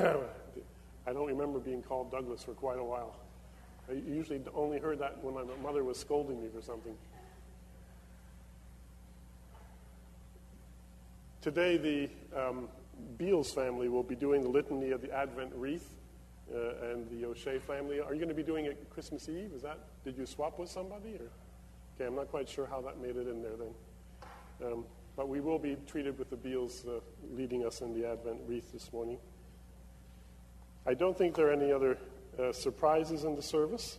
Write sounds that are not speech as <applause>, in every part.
I don't remember being called Douglas for quite a while. I usually only heard that when my mother was scolding me for something. Today, the um, Beals family will be doing the litany of the Advent wreath, uh, and the O'Shea family. Are you going to be doing it Christmas Eve? Is that? Did you swap with somebody? Or okay, I'm not quite sure how that made it in there then. Um, but we will be treated with the Beals uh, leading us in the Advent wreath this morning. I don't think there are any other uh, surprises in the service.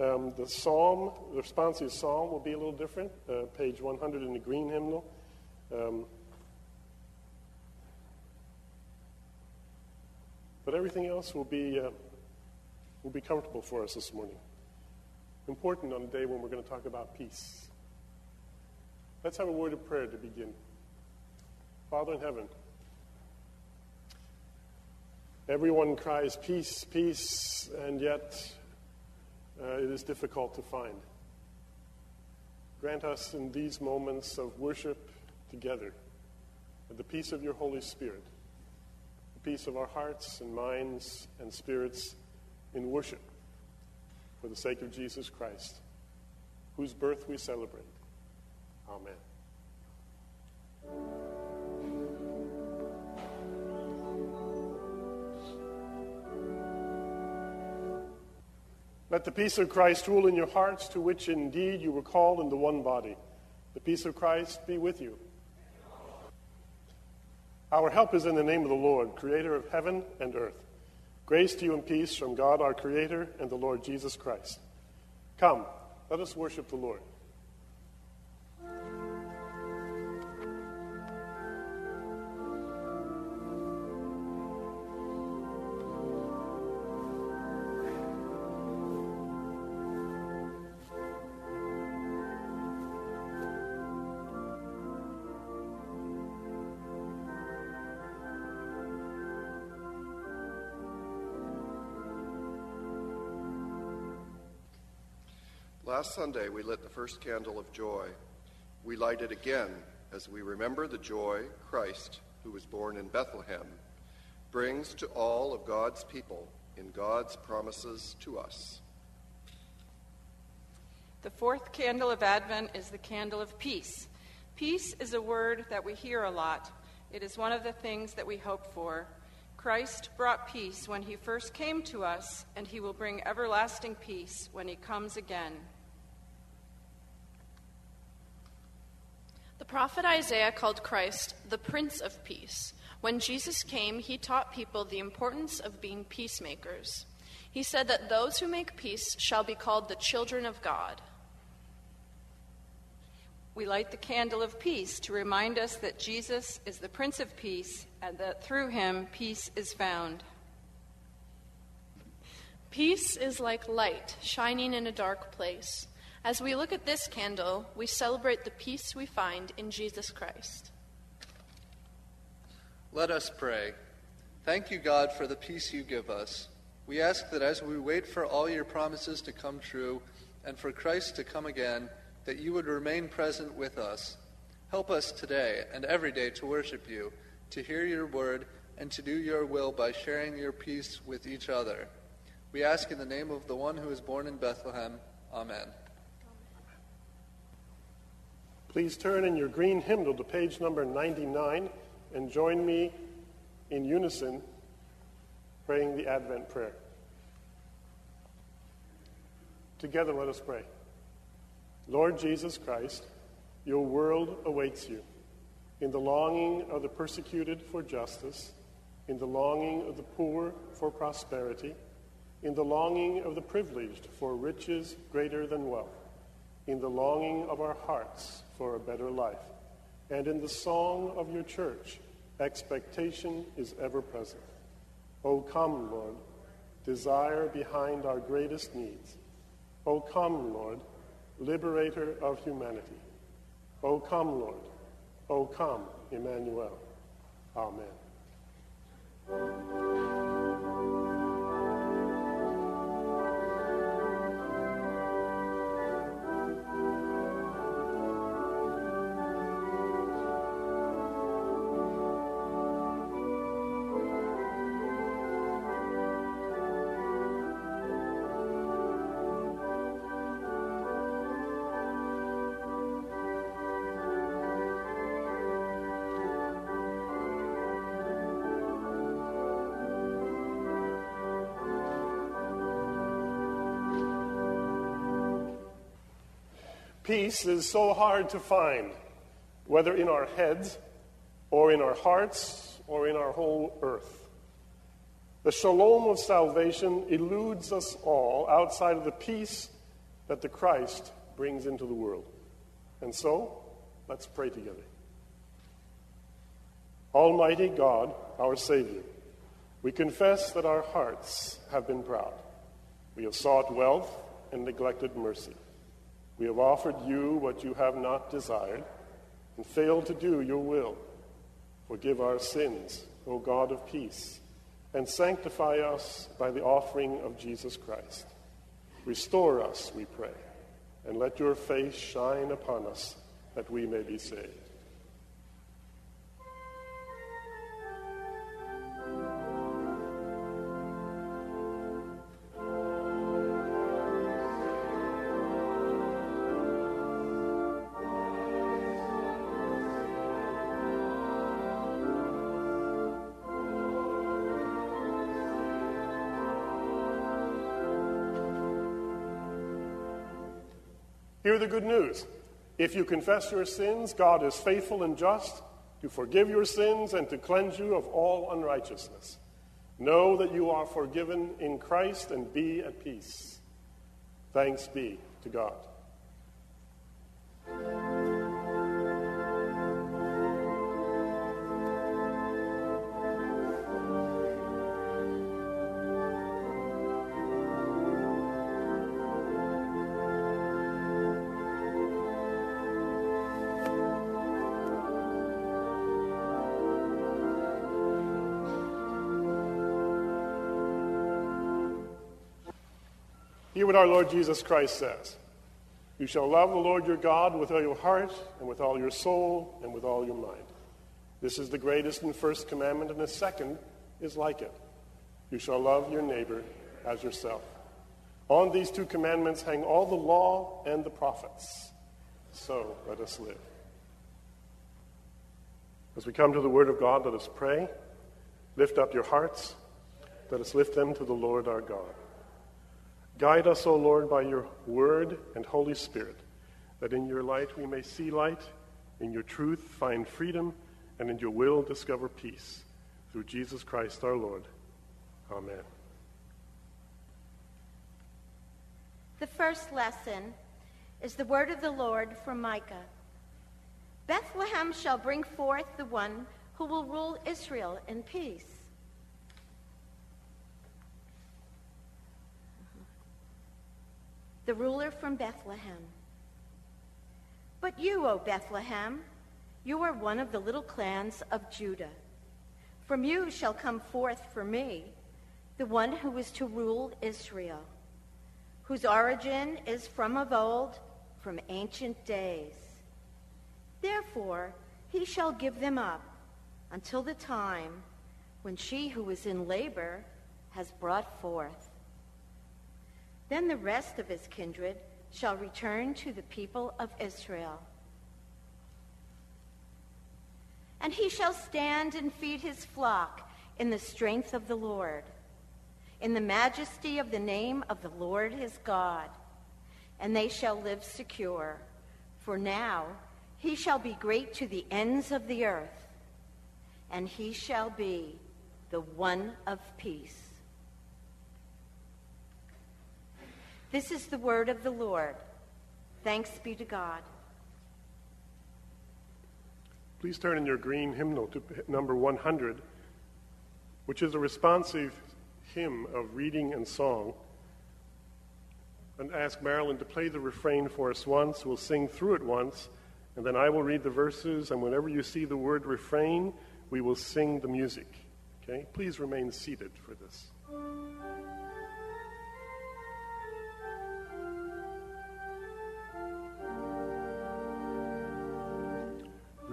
Um, the psalm, the responsive psalm will be a little different. Uh, page 100 in the green hymnal. Um, but everything else will be, uh, will be comfortable for us this morning. Important on a day when we're going to talk about peace. Let's have a word of prayer to begin. Father in heaven, everyone cries peace, peace, and yet uh, it is difficult to find. Grant us in these moments of worship together the peace of your Holy Spirit, the peace of our hearts and minds and spirits in worship for the sake of Jesus Christ, whose birth we celebrate. Amen. Let the peace of Christ rule in your hearts, to which indeed you were called in the one body. The peace of Christ be with you. Our help is in the name of the Lord, creator of heaven and earth. Grace to you and peace from God our Creator and the Lord Jesus Christ. Come, let us worship the Lord. Last Sunday, we lit the first candle of joy. We light it again as we remember the joy Christ, who was born in Bethlehem, brings to all of God's people in God's promises to us. The fourth candle of Advent is the candle of peace. Peace is a word that we hear a lot. It is one of the things that we hope for. Christ brought peace when he first came to us, and he will bring everlasting peace when he comes again. Prophet Isaiah called Christ the Prince of Peace. When Jesus came, he taught people the importance of being peacemakers. He said that those who make peace shall be called the children of God. We light the candle of peace to remind us that Jesus is the Prince of Peace and that through him peace is found. Peace is like light shining in a dark place. As we look at this candle, we celebrate the peace we find in Jesus Christ. Let us pray. Thank you, God, for the peace you give us. We ask that as we wait for all your promises to come true and for Christ to come again, that you would remain present with us. Help us today and every day to worship you, to hear your word, and to do your will by sharing your peace with each other. We ask in the name of the one who is born in Bethlehem. Amen. Please turn in your green hymnal to page number 99 and join me in unison praying the Advent prayer. Together, let us pray. Lord Jesus Christ, your world awaits you. In the longing of the persecuted for justice, in the longing of the poor for prosperity, in the longing of the privileged for riches greater than wealth, in the longing of our hearts for a better life. And in the song of your church, expectation is ever present. O come, Lord, desire behind our greatest needs. O come, Lord, liberator of humanity. O come, Lord. O come, Emmanuel. Amen. Peace is so hard to find, whether in our heads or in our hearts or in our whole earth. The shalom of salvation eludes us all outside of the peace that the Christ brings into the world. And so, let's pray together. Almighty God, our Savior, we confess that our hearts have been proud. We have sought wealth and neglected mercy. We have offered you what you have not desired and failed to do your will. Forgive our sins, O God of peace, and sanctify us by the offering of Jesus Christ. Restore us, we pray, and let your face shine upon us that we may be saved. Good news. If you confess your sins, God is faithful and just to forgive your sins and to cleanse you of all unrighteousness. Know that you are forgiven in Christ and be at peace. Thanks be to God. Hear what our Lord Jesus Christ says You shall love the Lord your God with all your heart, and with all your soul, and with all your mind. This is the greatest and first commandment, and the second is like it You shall love your neighbor as yourself. On these two commandments hang all the law and the prophets. So let us live. As we come to the Word of God, let us pray. Lift up your hearts. Let us lift them to the Lord our God. Guide us, O Lord, by your word and Holy Spirit, that in your light we may see light, in your truth find freedom, and in your will discover peace. Through Jesus Christ our Lord. Amen. The first lesson is the word of the Lord from Micah. Bethlehem shall bring forth the one who will rule Israel in peace. The ruler from Bethlehem. But you, O Bethlehem, you are one of the little clans of Judah. From you shall come forth for me the one who is to rule Israel, whose origin is from of old, from ancient days. Therefore, he shall give them up until the time when she who is in labor has brought forth. Then the rest of his kindred shall return to the people of Israel. And he shall stand and feed his flock in the strength of the Lord, in the majesty of the name of the Lord his God. And they shall live secure. For now he shall be great to the ends of the earth, and he shall be the one of peace. This is the word of the Lord. Thanks be to God. Please turn in your green hymnal to number 100, which is a responsive hymn of reading and song. And ask Marilyn to play the refrain for us once. We'll sing through it once, and then I will read the verses. And whenever you see the word refrain, we will sing the music. Okay? Please remain seated for this.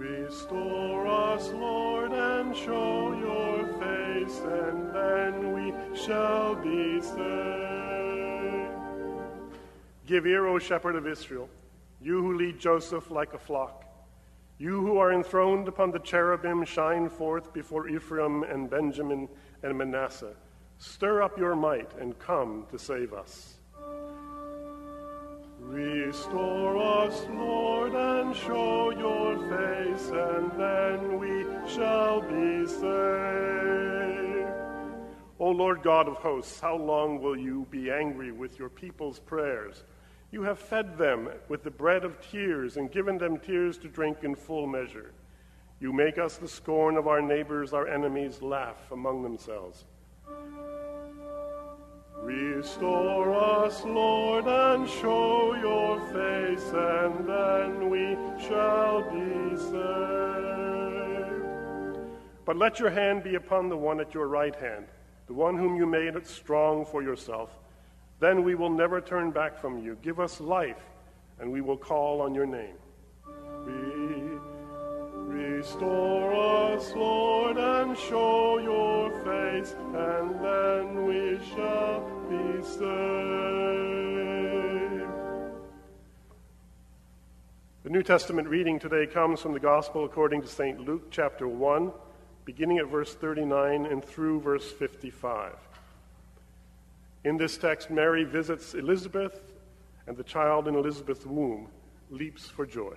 Restore us, Lord, and show your face, and then we shall be saved. Give ear, O shepherd of Israel, you who lead Joseph like a flock. You who are enthroned upon the cherubim, shine forth before Ephraim and Benjamin and Manasseh. Stir up your might and come to save us. Restore us, Lord, and show your face, and then we shall be saved. O Lord God of hosts, how long will you be angry with your people's prayers? You have fed them with the bread of tears and given them tears to drink in full measure. You make us the scorn of our neighbors, our enemies laugh among themselves. Restore us, Lord, and show your face, and then we shall be saved. But let your hand be upon the one at your right hand, the one whom you made strong for yourself. Then we will never turn back from you. Give us life, and we will call on your name. Restore us, Lord, and show your face, and then we shall be saved. The New Testament reading today comes from the Gospel according to St. Luke, chapter 1, beginning at verse 39 and through verse 55. In this text, Mary visits Elizabeth, and the child in Elizabeth's womb leaps for joy.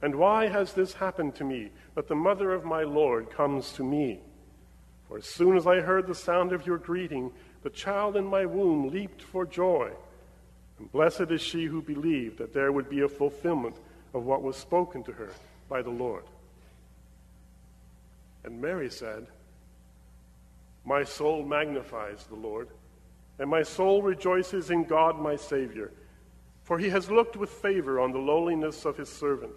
And why has this happened to me, that the mother of my Lord comes to me? For as soon as I heard the sound of your greeting, the child in my womb leaped for joy. And blessed is she who believed that there would be a fulfillment of what was spoken to her by the Lord. And Mary said, My soul magnifies the Lord, and my soul rejoices in God my Savior, for he has looked with favor on the lowliness of his servant.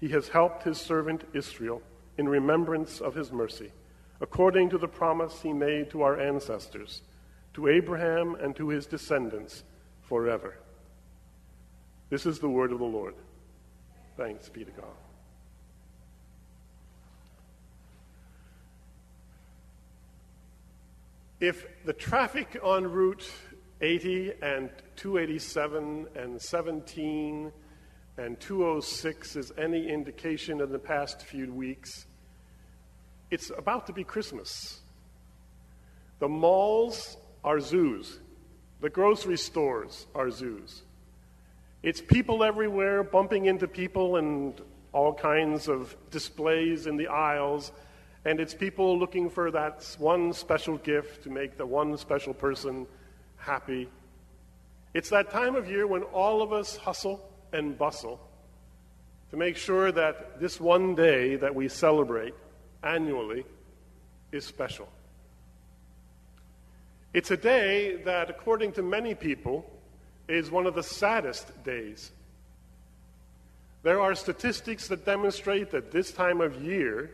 He has helped his servant Israel in remembrance of his mercy, according to the promise he made to our ancestors, to Abraham and to his descendants forever. This is the word of the Lord. Thanks be to God. If the traffic on Route 80 and 287 and 17 and 206 is any indication in the past few weeks, it's about to be Christmas. The malls are zoos, the grocery stores are zoos. It's people everywhere bumping into people and all kinds of displays in the aisles, and it's people looking for that one special gift to make the one special person happy. It's that time of year when all of us hustle and bustle to make sure that this one day that we celebrate annually is special. It's a day that, according to many people, is one of the saddest days. There are statistics that demonstrate that this time of year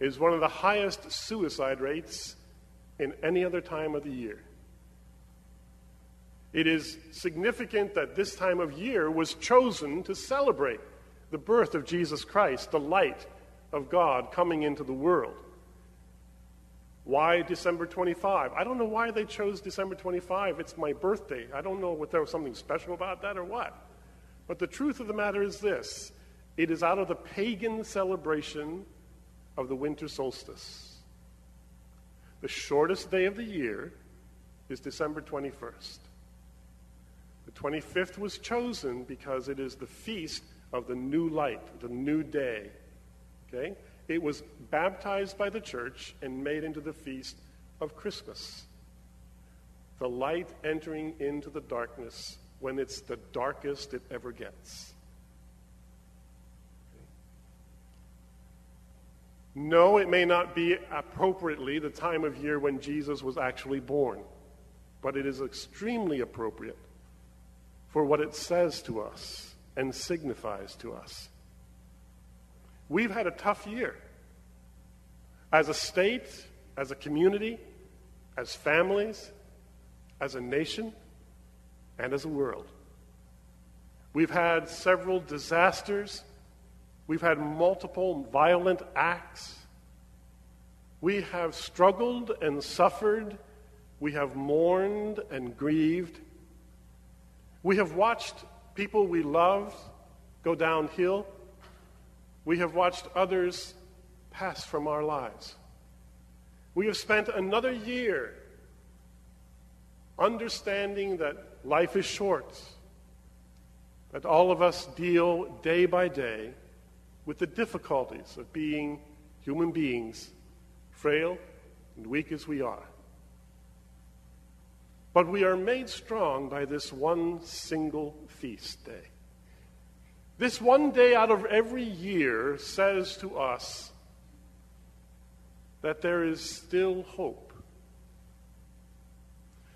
is one of the highest suicide rates in any other time of the year. It is significant that this time of year was chosen to celebrate the birth of Jesus Christ, the light of God coming into the world. Why December 25? I don't know why they chose December 25. It's my birthday. I don't know if there was something special about that or what. But the truth of the matter is this it is out of the pagan celebration of the winter solstice. The shortest day of the year is December 21st. The 25th was chosen because it is the feast of the new light, the new day. Okay? It was baptized by the church and made into the feast of Christmas. The light entering into the darkness when it's the darkest it ever gets. No, it may not be appropriately the time of year when Jesus was actually born, but it is extremely appropriate for what it says to us and signifies to us. We've had a tough year. As a state, as a community, as families, as a nation, and as a world. We've had several disasters. We've had multiple violent acts. We have struggled and suffered. We have mourned and grieved. We have watched people we loved go downhill. We have watched others pass from our lives. We have spent another year understanding that life is short, that all of us deal day by day with the difficulties of being human beings, frail and weak as we are. But we are made strong by this one single feast day. This one day out of every year says to us that there is still hope,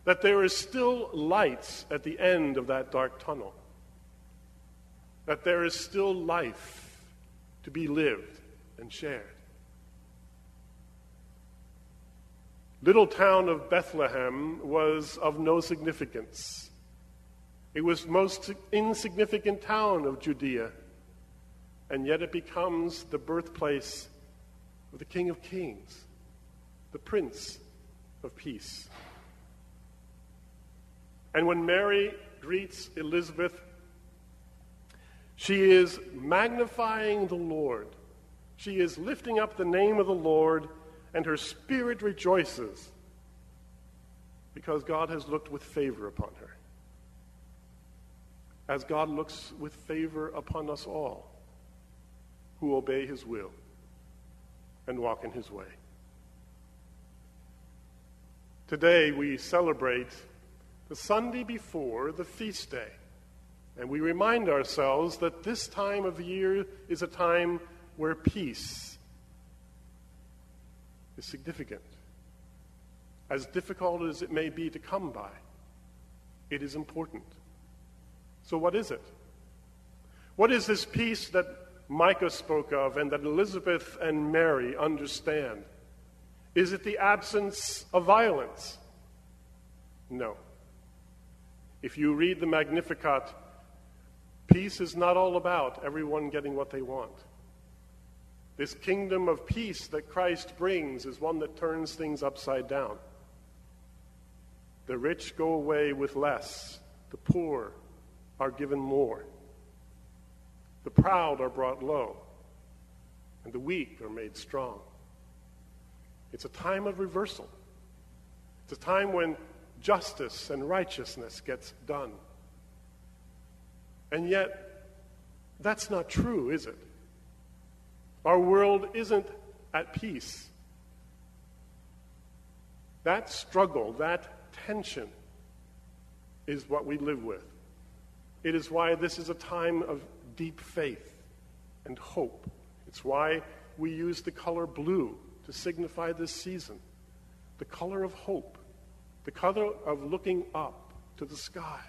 that there is still light at the end of that dark tunnel, that there is still life to be lived and shared. Little town of Bethlehem was of no significance. It was most insignificant town of Judea, and yet it becomes the birthplace of the King of Kings, the Prince of Peace. And when Mary greets Elizabeth, she is magnifying the Lord. She is lifting up the name of the Lord and her spirit rejoices because God has looked with favor upon her. As God looks with favor upon us all who obey his will and walk in his way. Today we celebrate the Sunday before the feast day. And we remind ourselves that this time of year is a time where peace is significant. As difficult as it may be to come by, it is important. So, what is it? What is this peace that Micah spoke of and that Elizabeth and Mary understand? Is it the absence of violence? No. If you read the Magnificat, peace is not all about everyone getting what they want. This kingdom of peace that Christ brings is one that turns things upside down. The rich go away with less, the poor are given more. The proud are brought low, and the weak are made strong. It's a time of reversal. It's a time when justice and righteousness gets done. And yet, that's not true, is it? Our world isn't at peace. That struggle, that tension, is what we live with. It is why this is a time of deep faith and hope. It's why we use the color blue to signify this season the color of hope, the color of looking up to the sky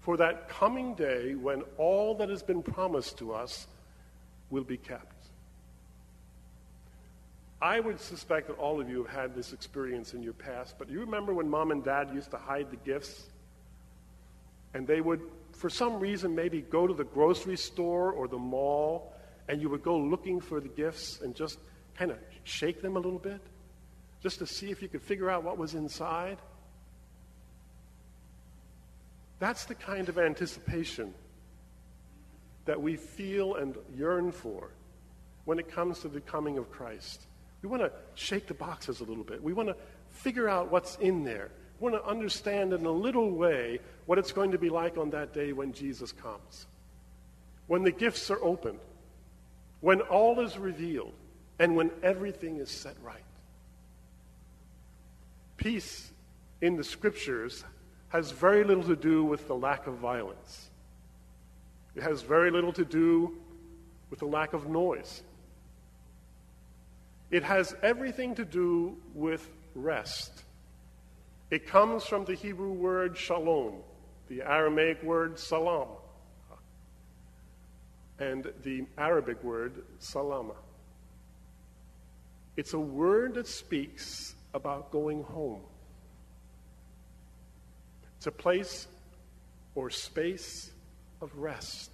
for that coming day when all that has been promised to us will be kept. I would suspect that all of you have had this experience in your past, but you remember when mom and dad used to hide the gifts? And they would, for some reason, maybe go to the grocery store or the mall, and you would go looking for the gifts and just kind of shake them a little bit, just to see if you could figure out what was inside. That's the kind of anticipation that we feel and yearn for when it comes to the coming of Christ. We want to shake the boxes a little bit. We want to figure out what's in there. We want to understand in a little way what it's going to be like on that day when Jesus comes. When the gifts are opened, when all is revealed, and when everything is set right. Peace in the scriptures has very little to do with the lack of violence. It has very little to do with the lack of noise. It has everything to do with rest. It comes from the Hebrew word shalom, the Aramaic word salam, and the Arabic word salama. It's a word that speaks about going home. It's a place or space of rest.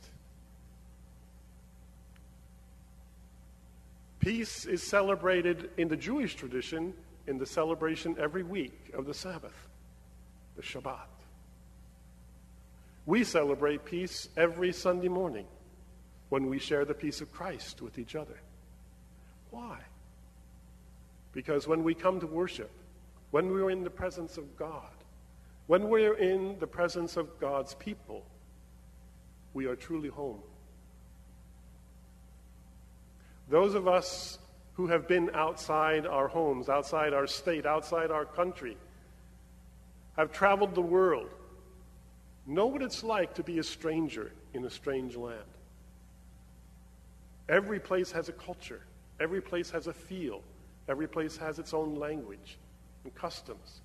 Peace is celebrated in the Jewish tradition in the celebration every week of the Sabbath, the Shabbat. We celebrate peace every Sunday morning when we share the peace of Christ with each other. Why? Because when we come to worship, when we're in the presence of God, when we're in the presence of God's people, we are truly home. Those of us who have been outside our homes, outside our state, outside our country, have traveled the world, know what it's like to be a stranger in a strange land. Every place has a culture, every place has a feel, every place has its own language and customs.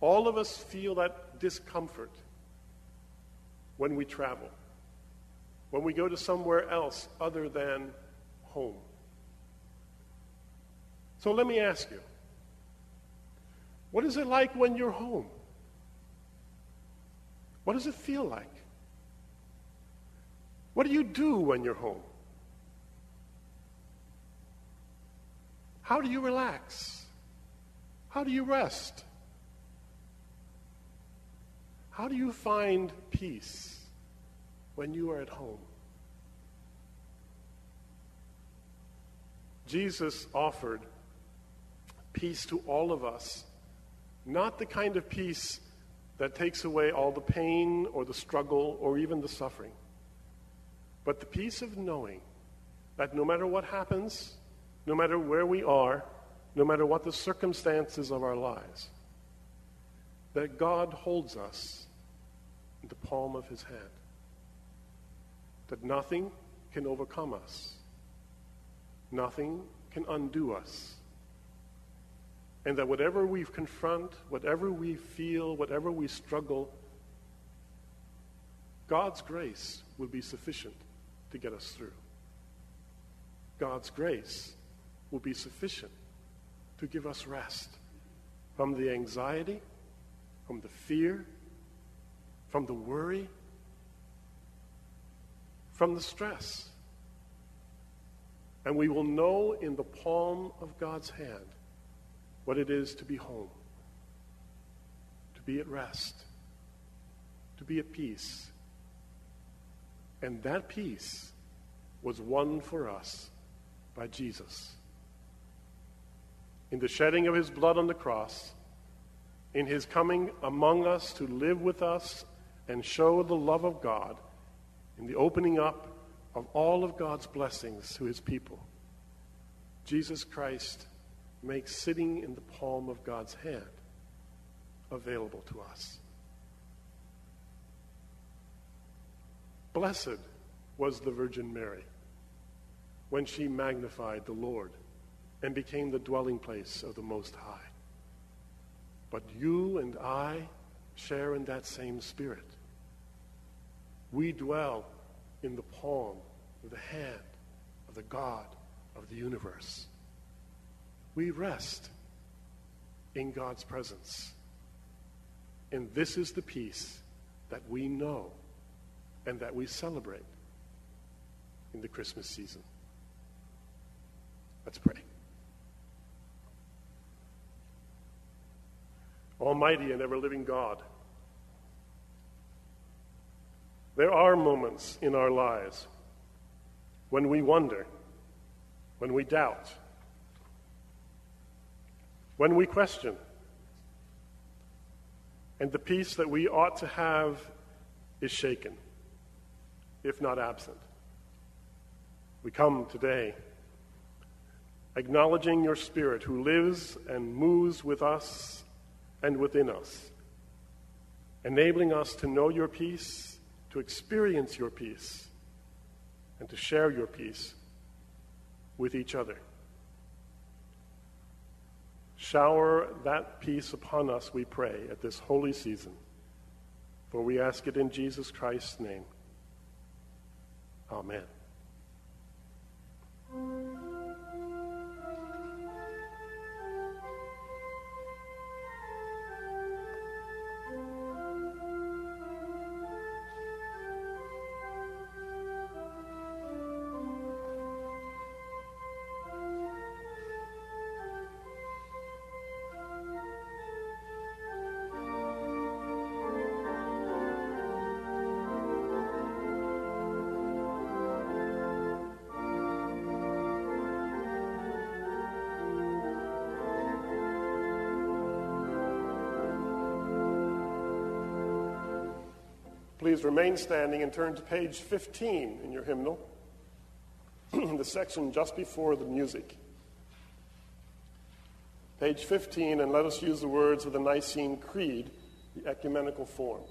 All of us feel that discomfort when we travel, when we go to somewhere else other than home. So let me ask you what is it like when you're home? What does it feel like? What do you do when you're home? How do you relax? How do you rest? How do you find peace when you are at home? Jesus offered peace to all of us, not the kind of peace that takes away all the pain or the struggle or even the suffering, but the peace of knowing that no matter what happens, no matter where we are, no matter what the circumstances of our lives, that God holds us in the palm of his hand, that nothing can overcome us Nothing can undo us. And that whatever we confront, whatever we feel, whatever we struggle, God's grace will be sufficient to get us through. God's grace will be sufficient to give us rest from the anxiety, from the fear, from the worry, from the stress. And we will know in the palm of God's hand what it is to be home, to be at rest, to be at peace. And that peace was won for us by Jesus. In the shedding of his blood on the cross, in his coming among us to live with us and show the love of God, in the opening up of all of God's blessings to his people. Jesus Christ makes sitting in the palm of God's hand available to us. Blessed was the Virgin Mary when she magnified the Lord and became the dwelling place of the Most High. But you and I share in that same spirit. We dwell in the palm of the hand of the God of the universe. We rest in God's presence. And this is the peace that we know and that we celebrate in the Christmas season. Let's pray. Almighty and ever living God, there are moments in our lives when we wonder, when we doubt, when we question, and the peace that we ought to have is shaken, if not absent. We come today acknowledging your Spirit who lives and moves with us and within us, enabling us to know your peace, to experience your peace, and to share your peace with each other. Shower that peace upon us, we pray, at this holy season. For we ask it in Jesus Christ's name. Amen. Please remain standing and turn to page 15 in your hymnal, <clears throat> the section just before the music. Page 15, and let us use the words of the Nicene Creed, the ecumenical form,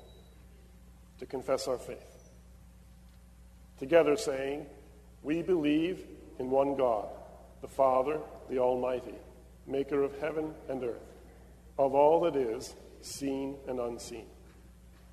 to confess our faith. Together saying, We believe in one God, the Father, the Almighty, maker of heaven and earth, of all that is, seen and unseen.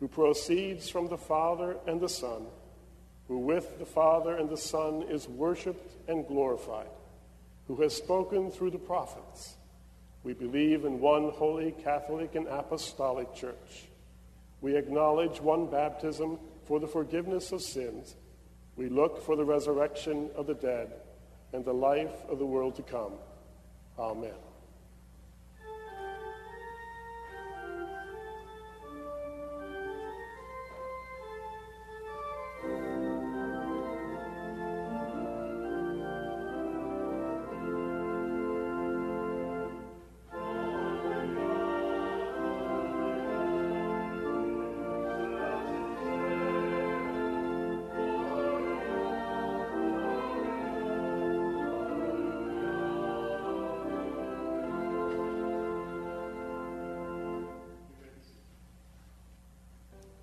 who proceeds from the Father and the Son, who with the Father and the Son is worshiped and glorified, who has spoken through the prophets. We believe in one holy Catholic and Apostolic Church. We acknowledge one baptism for the forgiveness of sins. We look for the resurrection of the dead and the life of the world to come. Amen.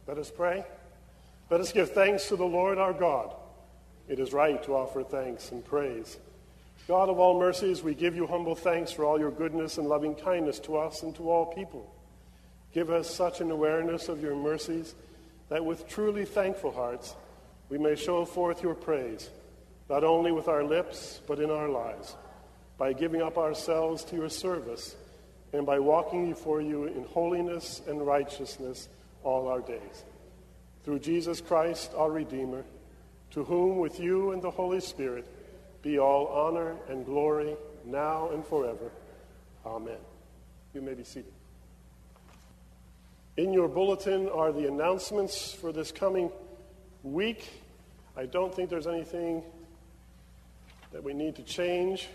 Let us pray. Let us give thanks to the Lord our God. It is right to offer thanks and praise. God of all mercies, we give you humble thanks for all your goodness and loving kindness to us and to all people. Give us such an awareness of your mercies that with truly thankful hearts we may show forth your praise, not only with our lips, but in our lives, by giving up ourselves to your service and by walking before you in holiness and righteousness all our days. Through Jesus Christ, our Redeemer, to whom with you and the Holy Spirit be all honor and glory now and forever. Amen. You may be seated. In your bulletin are the announcements for this coming week. I don't think there's anything that we need to change.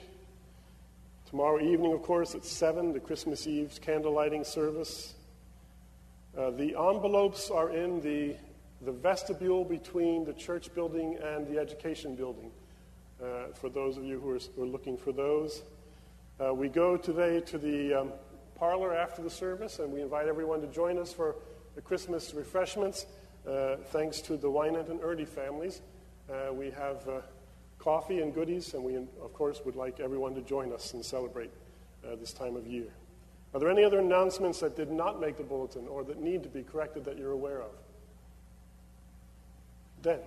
Tomorrow evening, of course, at 7, the Christmas Eve candle lighting service. Uh, the envelopes are in the, the vestibule between the church building and the education building, uh, for those of you who are, who are looking for those. Uh, we go today to the um, parlor after the service, and we invite everyone to join us for the Christmas refreshments. Uh, thanks to the Wynant and Erdy families, uh, we have coffee and goodies, and we, of course, would like everyone to join us and celebrate this time of year. Are there any other announcements that did not make the bulletin or that need to be corrected that you're aware of? Then,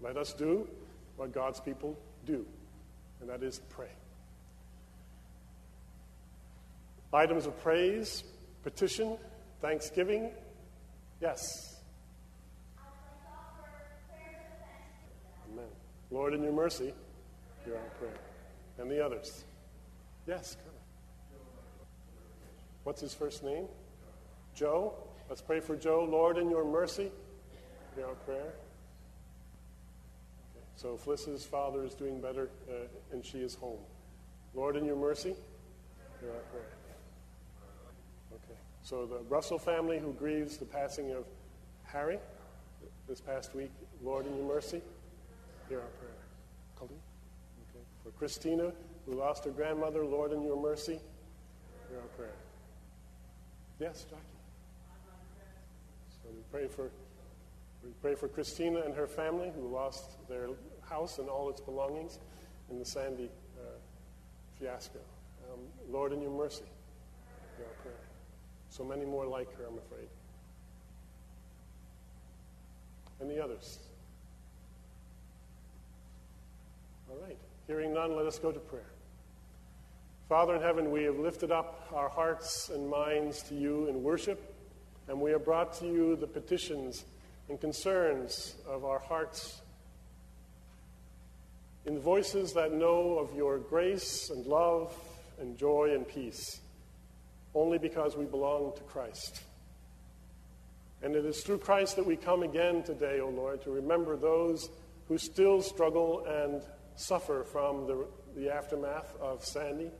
let us do what God's people do, and that is pray. Items of praise, petition, thanksgiving. Yes. Amen. Lord, in your mercy, hear our prayer. And the others. Yes. What's his first name? Joe. Let's pray for Joe. Lord, in your mercy, hear our prayer. Okay. So Fliss's father is doing better, uh, and she is home. Lord, in your mercy, hear our prayer. Okay. So the Russell family who grieves the passing of Harry this past week, Lord, in your mercy, hear our prayer. Colleen? Okay. For Christina, who lost her grandmother, Lord, in your mercy, hear our prayer. Yes, Jackie. So we pray for we pray for Christina and her family who lost their house and all its belongings in the Sandy uh, fiasco. Um, Lord, in your mercy, our prayer. So many more like her, I'm afraid. The others. All right. Hearing none, let us go to prayer. Father in heaven, we have lifted up our hearts and minds to you in worship, and we have brought to you the petitions and concerns of our hearts in voices that know of your grace and love and joy and peace, only because we belong to Christ. And it is through Christ that we come again today, O Lord, to remember those who still struggle and suffer from the, the aftermath of Sandy.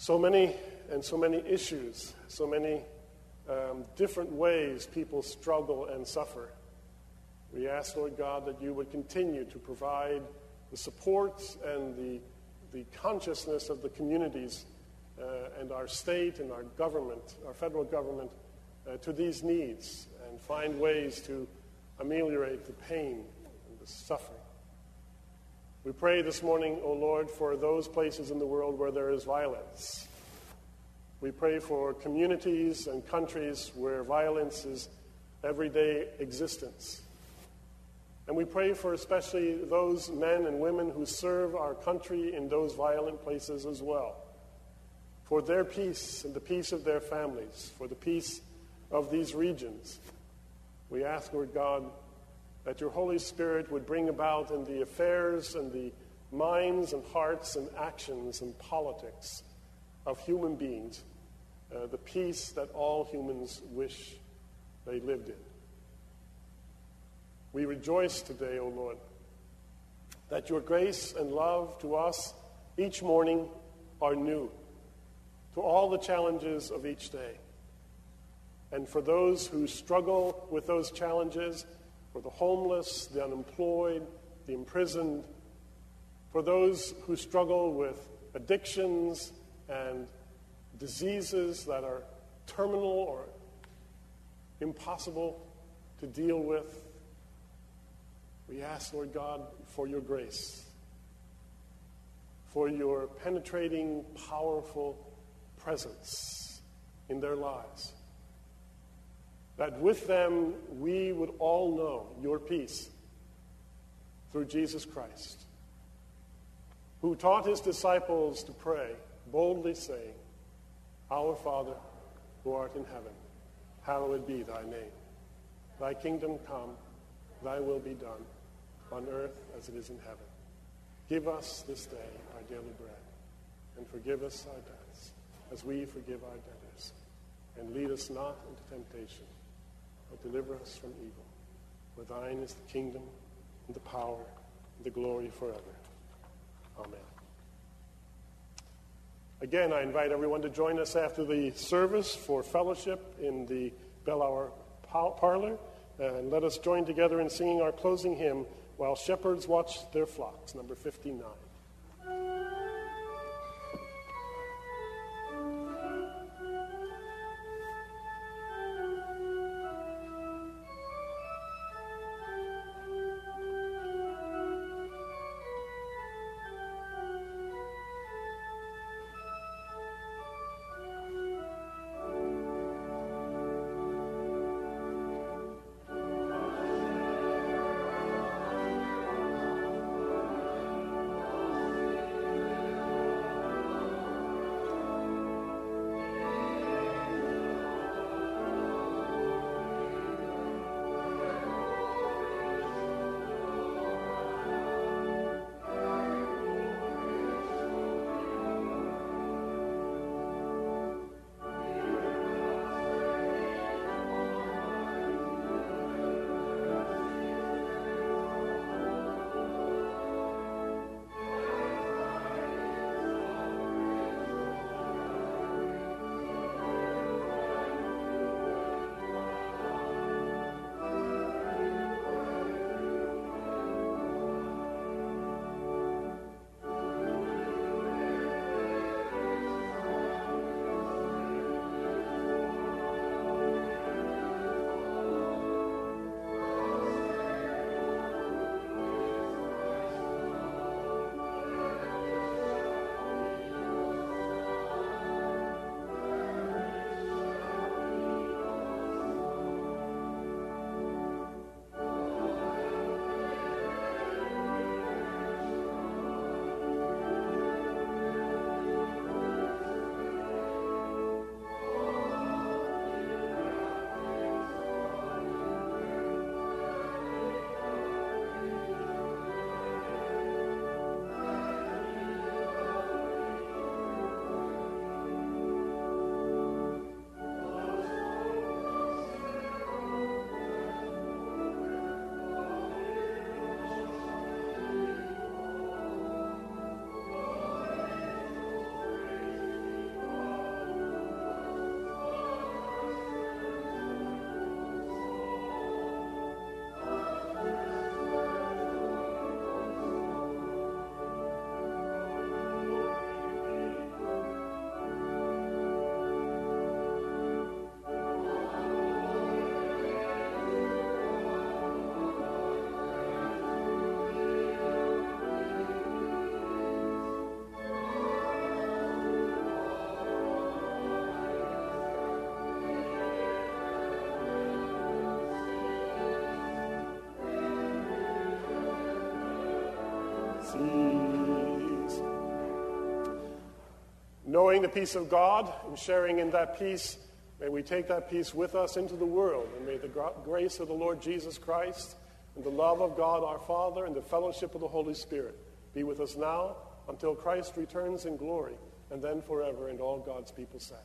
So many and so many issues, so many um, different ways people struggle and suffer. We ask, Lord God, that you would continue to provide the support and the, the consciousness of the communities uh, and our state and our government, our federal government, uh, to these needs and find ways to ameliorate the pain and the suffering. We pray this morning, O Lord, for those places in the world where there is violence. We pray for communities and countries where violence is everyday existence. And we pray for especially those men and women who serve our country in those violent places as well. For their peace and the peace of their families, for the peace of these regions. We ask, Lord God, that your Holy Spirit would bring about in the affairs and the minds and hearts and actions and politics of human beings uh, the peace that all humans wish they lived in. We rejoice today, O Lord, that your grace and love to us each morning are new, to all the challenges of each day. And for those who struggle with those challenges, for the homeless, the unemployed, the imprisoned, for those who struggle with addictions and diseases that are terminal or impossible to deal with, we ask, Lord God, for your grace, for your penetrating, powerful presence in their lives that with them we would all know your peace through Jesus Christ, who taught his disciples to pray, boldly saying, Our Father, who art in heaven, hallowed be thy name. Thy kingdom come, thy will be done, on earth as it is in heaven. Give us this day our daily bread, and forgive us our debts, as we forgive our debtors. And lead us not into temptation but deliver us from evil. For thine is the kingdom, and the power, and the glory forever. Amen. Again, I invite everyone to join us after the service for fellowship in the Bell Hour parlor. And let us join together in singing our closing hymn, While Shepherds Watch Their Flocks, number 59. Knowing the peace of God and sharing in that peace, may we take that peace with us into the world. And may the grace of the Lord Jesus Christ and the love of God our Father and the fellowship of the Holy Spirit be with us now until Christ returns in glory and then forever. And all God's people said.